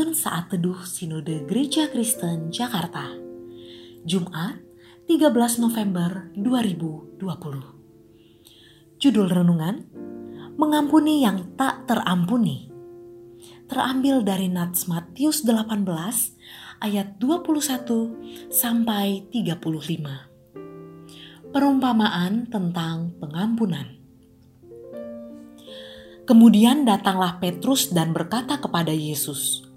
Saat Teduh Sinode Gereja Kristen Jakarta. Jumat 13 November 2020 Judul Renungan Mengampuni yang tak terampuni. Terambil dari Nats Matius 18 ayat 21 sampai 35 Perumpamaan tentang pengampunan. Kemudian datanglah Petrus dan berkata kepada Yesus,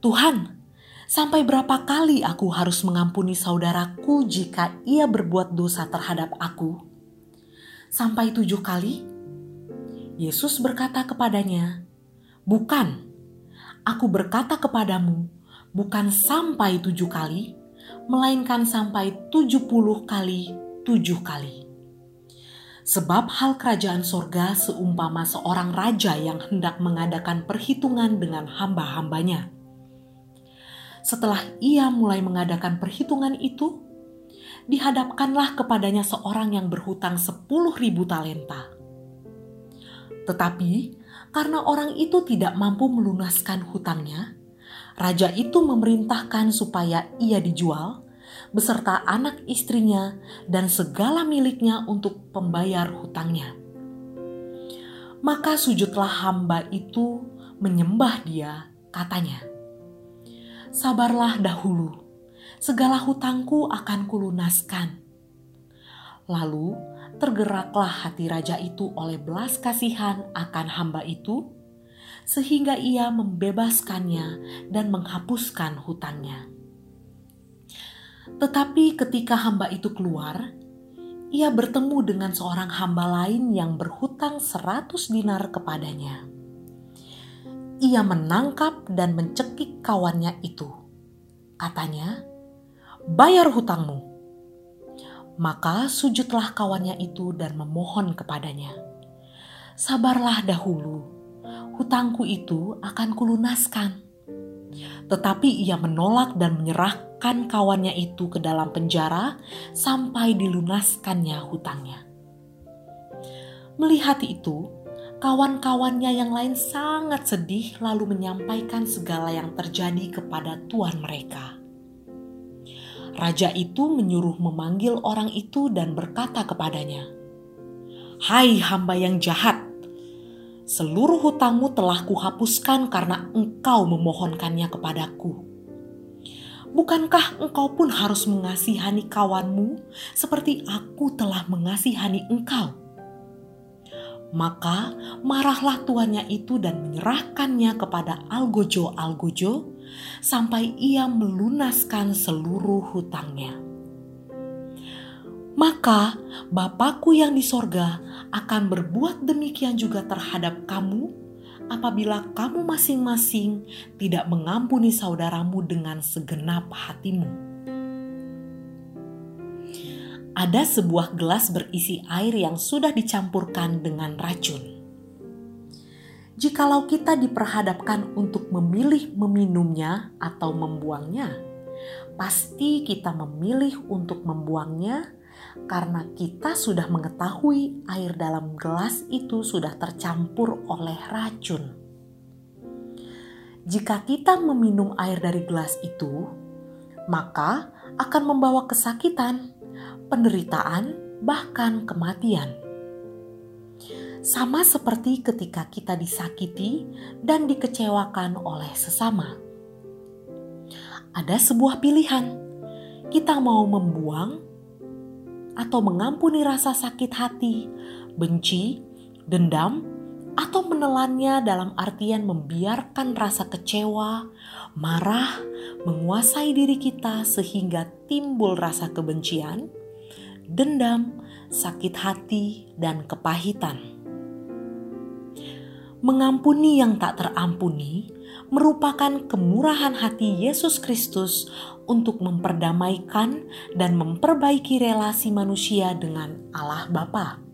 "Tuhan, sampai berapa kali aku harus mengampuni saudaraku jika ia berbuat dosa terhadap aku? Sampai tujuh kali?" Yesus berkata kepadanya, "Bukan, aku berkata kepadamu, bukan sampai tujuh kali, melainkan sampai tujuh puluh kali tujuh kali." Sebab hal kerajaan sorga seumpama seorang raja yang hendak mengadakan perhitungan dengan hamba-hambanya. Setelah ia mulai mengadakan perhitungan itu, dihadapkanlah kepadanya seorang yang berhutang sepuluh ribu talenta. Tetapi karena orang itu tidak mampu melunaskan hutangnya, raja itu memerintahkan supaya ia dijual beserta anak istrinya dan segala miliknya untuk pembayar hutangnya. Maka sujudlah hamba itu menyembah dia, katanya, Sabarlah dahulu, segala hutangku akan kulunaskan. Lalu tergeraklah hati raja itu oleh belas kasihan akan hamba itu, sehingga ia membebaskannya dan menghapuskan hutangnya. Tetapi ketika hamba itu keluar, ia bertemu dengan seorang hamba lain yang berhutang seratus dinar kepadanya. Ia menangkap dan mencekik kawannya itu. Katanya, bayar hutangmu. Maka sujudlah kawannya itu dan memohon kepadanya. Sabarlah dahulu, hutangku itu akan kulunaskan. Tetapi ia menolak dan menyerahkan kawannya itu ke dalam penjara sampai dilunaskannya hutangnya. Melihat itu, kawan-kawannya yang lain sangat sedih lalu menyampaikan segala yang terjadi kepada tuan mereka. Raja itu menyuruh memanggil orang itu dan berkata kepadanya, "Hai hamba yang jahat, seluruh hutangmu telah kuhapuskan karena engkau memohonkannya kepadaku." Bukankah engkau pun harus mengasihani kawanmu seperti aku telah mengasihani engkau? Maka marahlah tuannya itu dan menyerahkannya kepada Algojo-Algojo sampai ia melunaskan seluruh hutangnya. Maka Bapakku yang di sorga akan berbuat demikian juga terhadap kamu apabila kamu masing-masing tidak mengampuni saudaramu dengan segenap hatimu. Ada sebuah gelas berisi air yang sudah dicampurkan dengan racun. Jikalau kita diperhadapkan untuk memilih meminumnya atau membuangnya, pasti kita memilih untuk membuangnya karena kita sudah mengetahui air dalam gelas itu sudah tercampur oleh racun. Jika kita meminum air dari gelas itu, maka akan membawa kesakitan, penderitaan, bahkan kematian. Sama seperti ketika kita disakiti dan dikecewakan oleh sesama. Ada sebuah pilihan, kita mau membuang atau mengampuni rasa sakit hati, benci, dendam, atau menelannya dalam artian membiarkan rasa kecewa, marah, menguasai diri kita sehingga timbul rasa kebencian, dendam, sakit hati, dan kepahitan. Mengampuni yang tak terampuni merupakan kemurahan hati Yesus Kristus untuk memperdamaikan dan memperbaiki relasi manusia dengan Allah Bapa.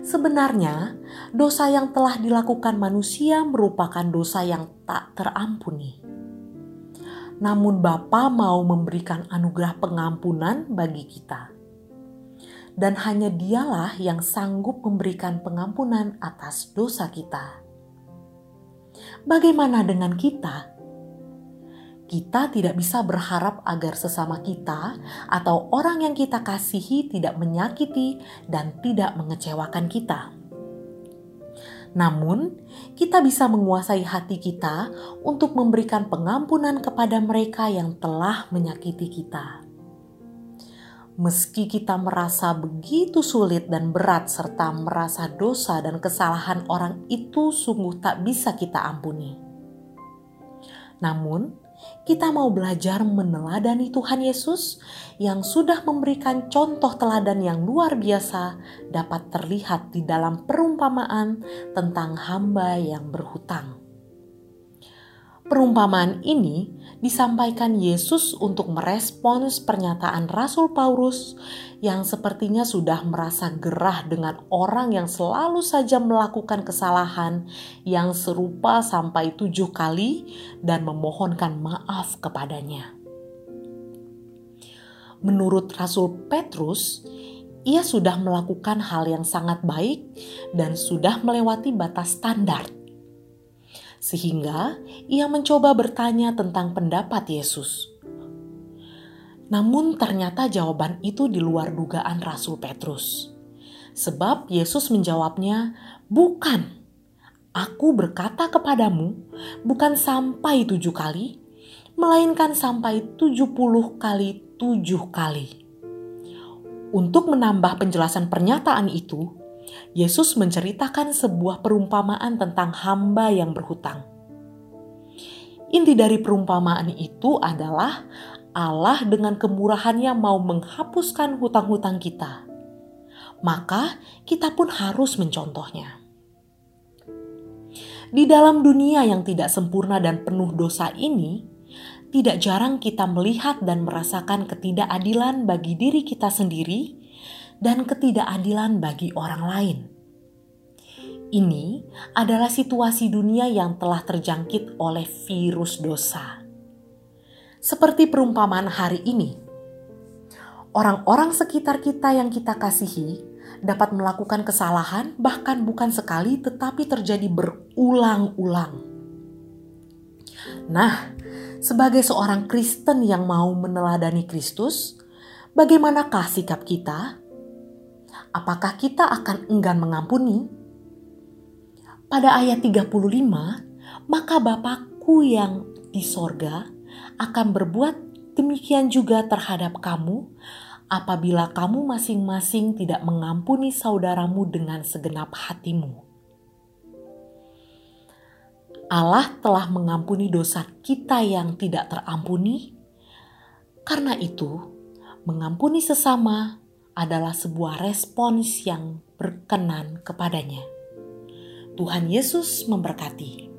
Sebenarnya, dosa yang telah dilakukan manusia merupakan dosa yang tak terampuni. Namun Bapa mau memberikan anugerah pengampunan bagi kita. Dan hanya dialah yang sanggup memberikan pengampunan atas dosa kita bagaimana dengan kita? Kita tidak bisa berharap agar sesama kita atau orang yang kita kasihi tidak menyakiti dan tidak mengecewakan kita. Namun, kita bisa menguasai hati kita untuk memberikan pengampunan kepada mereka yang telah menyakiti kita. Meski kita merasa begitu sulit dan berat, serta merasa dosa dan kesalahan orang itu sungguh tak bisa kita ampuni, namun kita mau belajar meneladani Tuhan Yesus yang sudah memberikan contoh teladan yang luar biasa dapat terlihat di dalam perumpamaan tentang hamba yang berhutang. Perumpamaan ini disampaikan Yesus untuk merespons pernyataan Rasul Paulus yang sepertinya sudah merasa gerah dengan orang yang selalu saja melakukan kesalahan yang serupa sampai tujuh kali dan memohonkan maaf kepadanya. Menurut Rasul Petrus, ia sudah melakukan hal yang sangat baik dan sudah melewati batas standar sehingga ia mencoba bertanya tentang pendapat Yesus. Namun, ternyata jawaban itu di luar dugaan Rasul Petrus, sebab Yesus menjawabnya, "Bukan, aku berkata kepadamu, bukan sampai tujuh kali, melainkan sampai tujuh puluh kali tujuh kali." Untuk menambah penjelasan pernyataan itu, Yesus menceritakan sebuah perumpamaan tentang hamba yang berhutang. Inti dari perumpamaan itu adalah Allah dengan kemurahannya mau menghapuskan hutang-hutang kita. Maka kita pun harus mencontohnya. Di dalam dunia yang tidak sempurna dan penuh dosa ini, tidak jarang kita melihat dan merasakan ketidakadilan bagi diri kita sendiri dan ketidakadilan bagi orang lain. Ini adalah situasi dunia yang telah terjangkit oleh virus dosa. Seperti perumpamaan hari ini, orang-orang sekitar kita yang kita kasihi dapat melakukan kesalahan, bahkan bukan sekali, tetapi terjadi berulang-ulang. Nah, sebagai seorang Kristen yang mau meneladani Kristus, bagaimanakah sikap kita? Apakah kita akan enggan mengampuni? Pada ayat 35, maka Bapakku yang di sorga akan berbuat demikian juga terhadap kamu apabila kamu masing-masing tidak mengampuni saudaramu dengan segenap hatimu. Allah telah mengampuni dosa kita yang tidak terampuni. Karena itu, mengampuni sesama adalah sebuah respons yang berkenan kepadanya. Tuhan Yesus memberkati.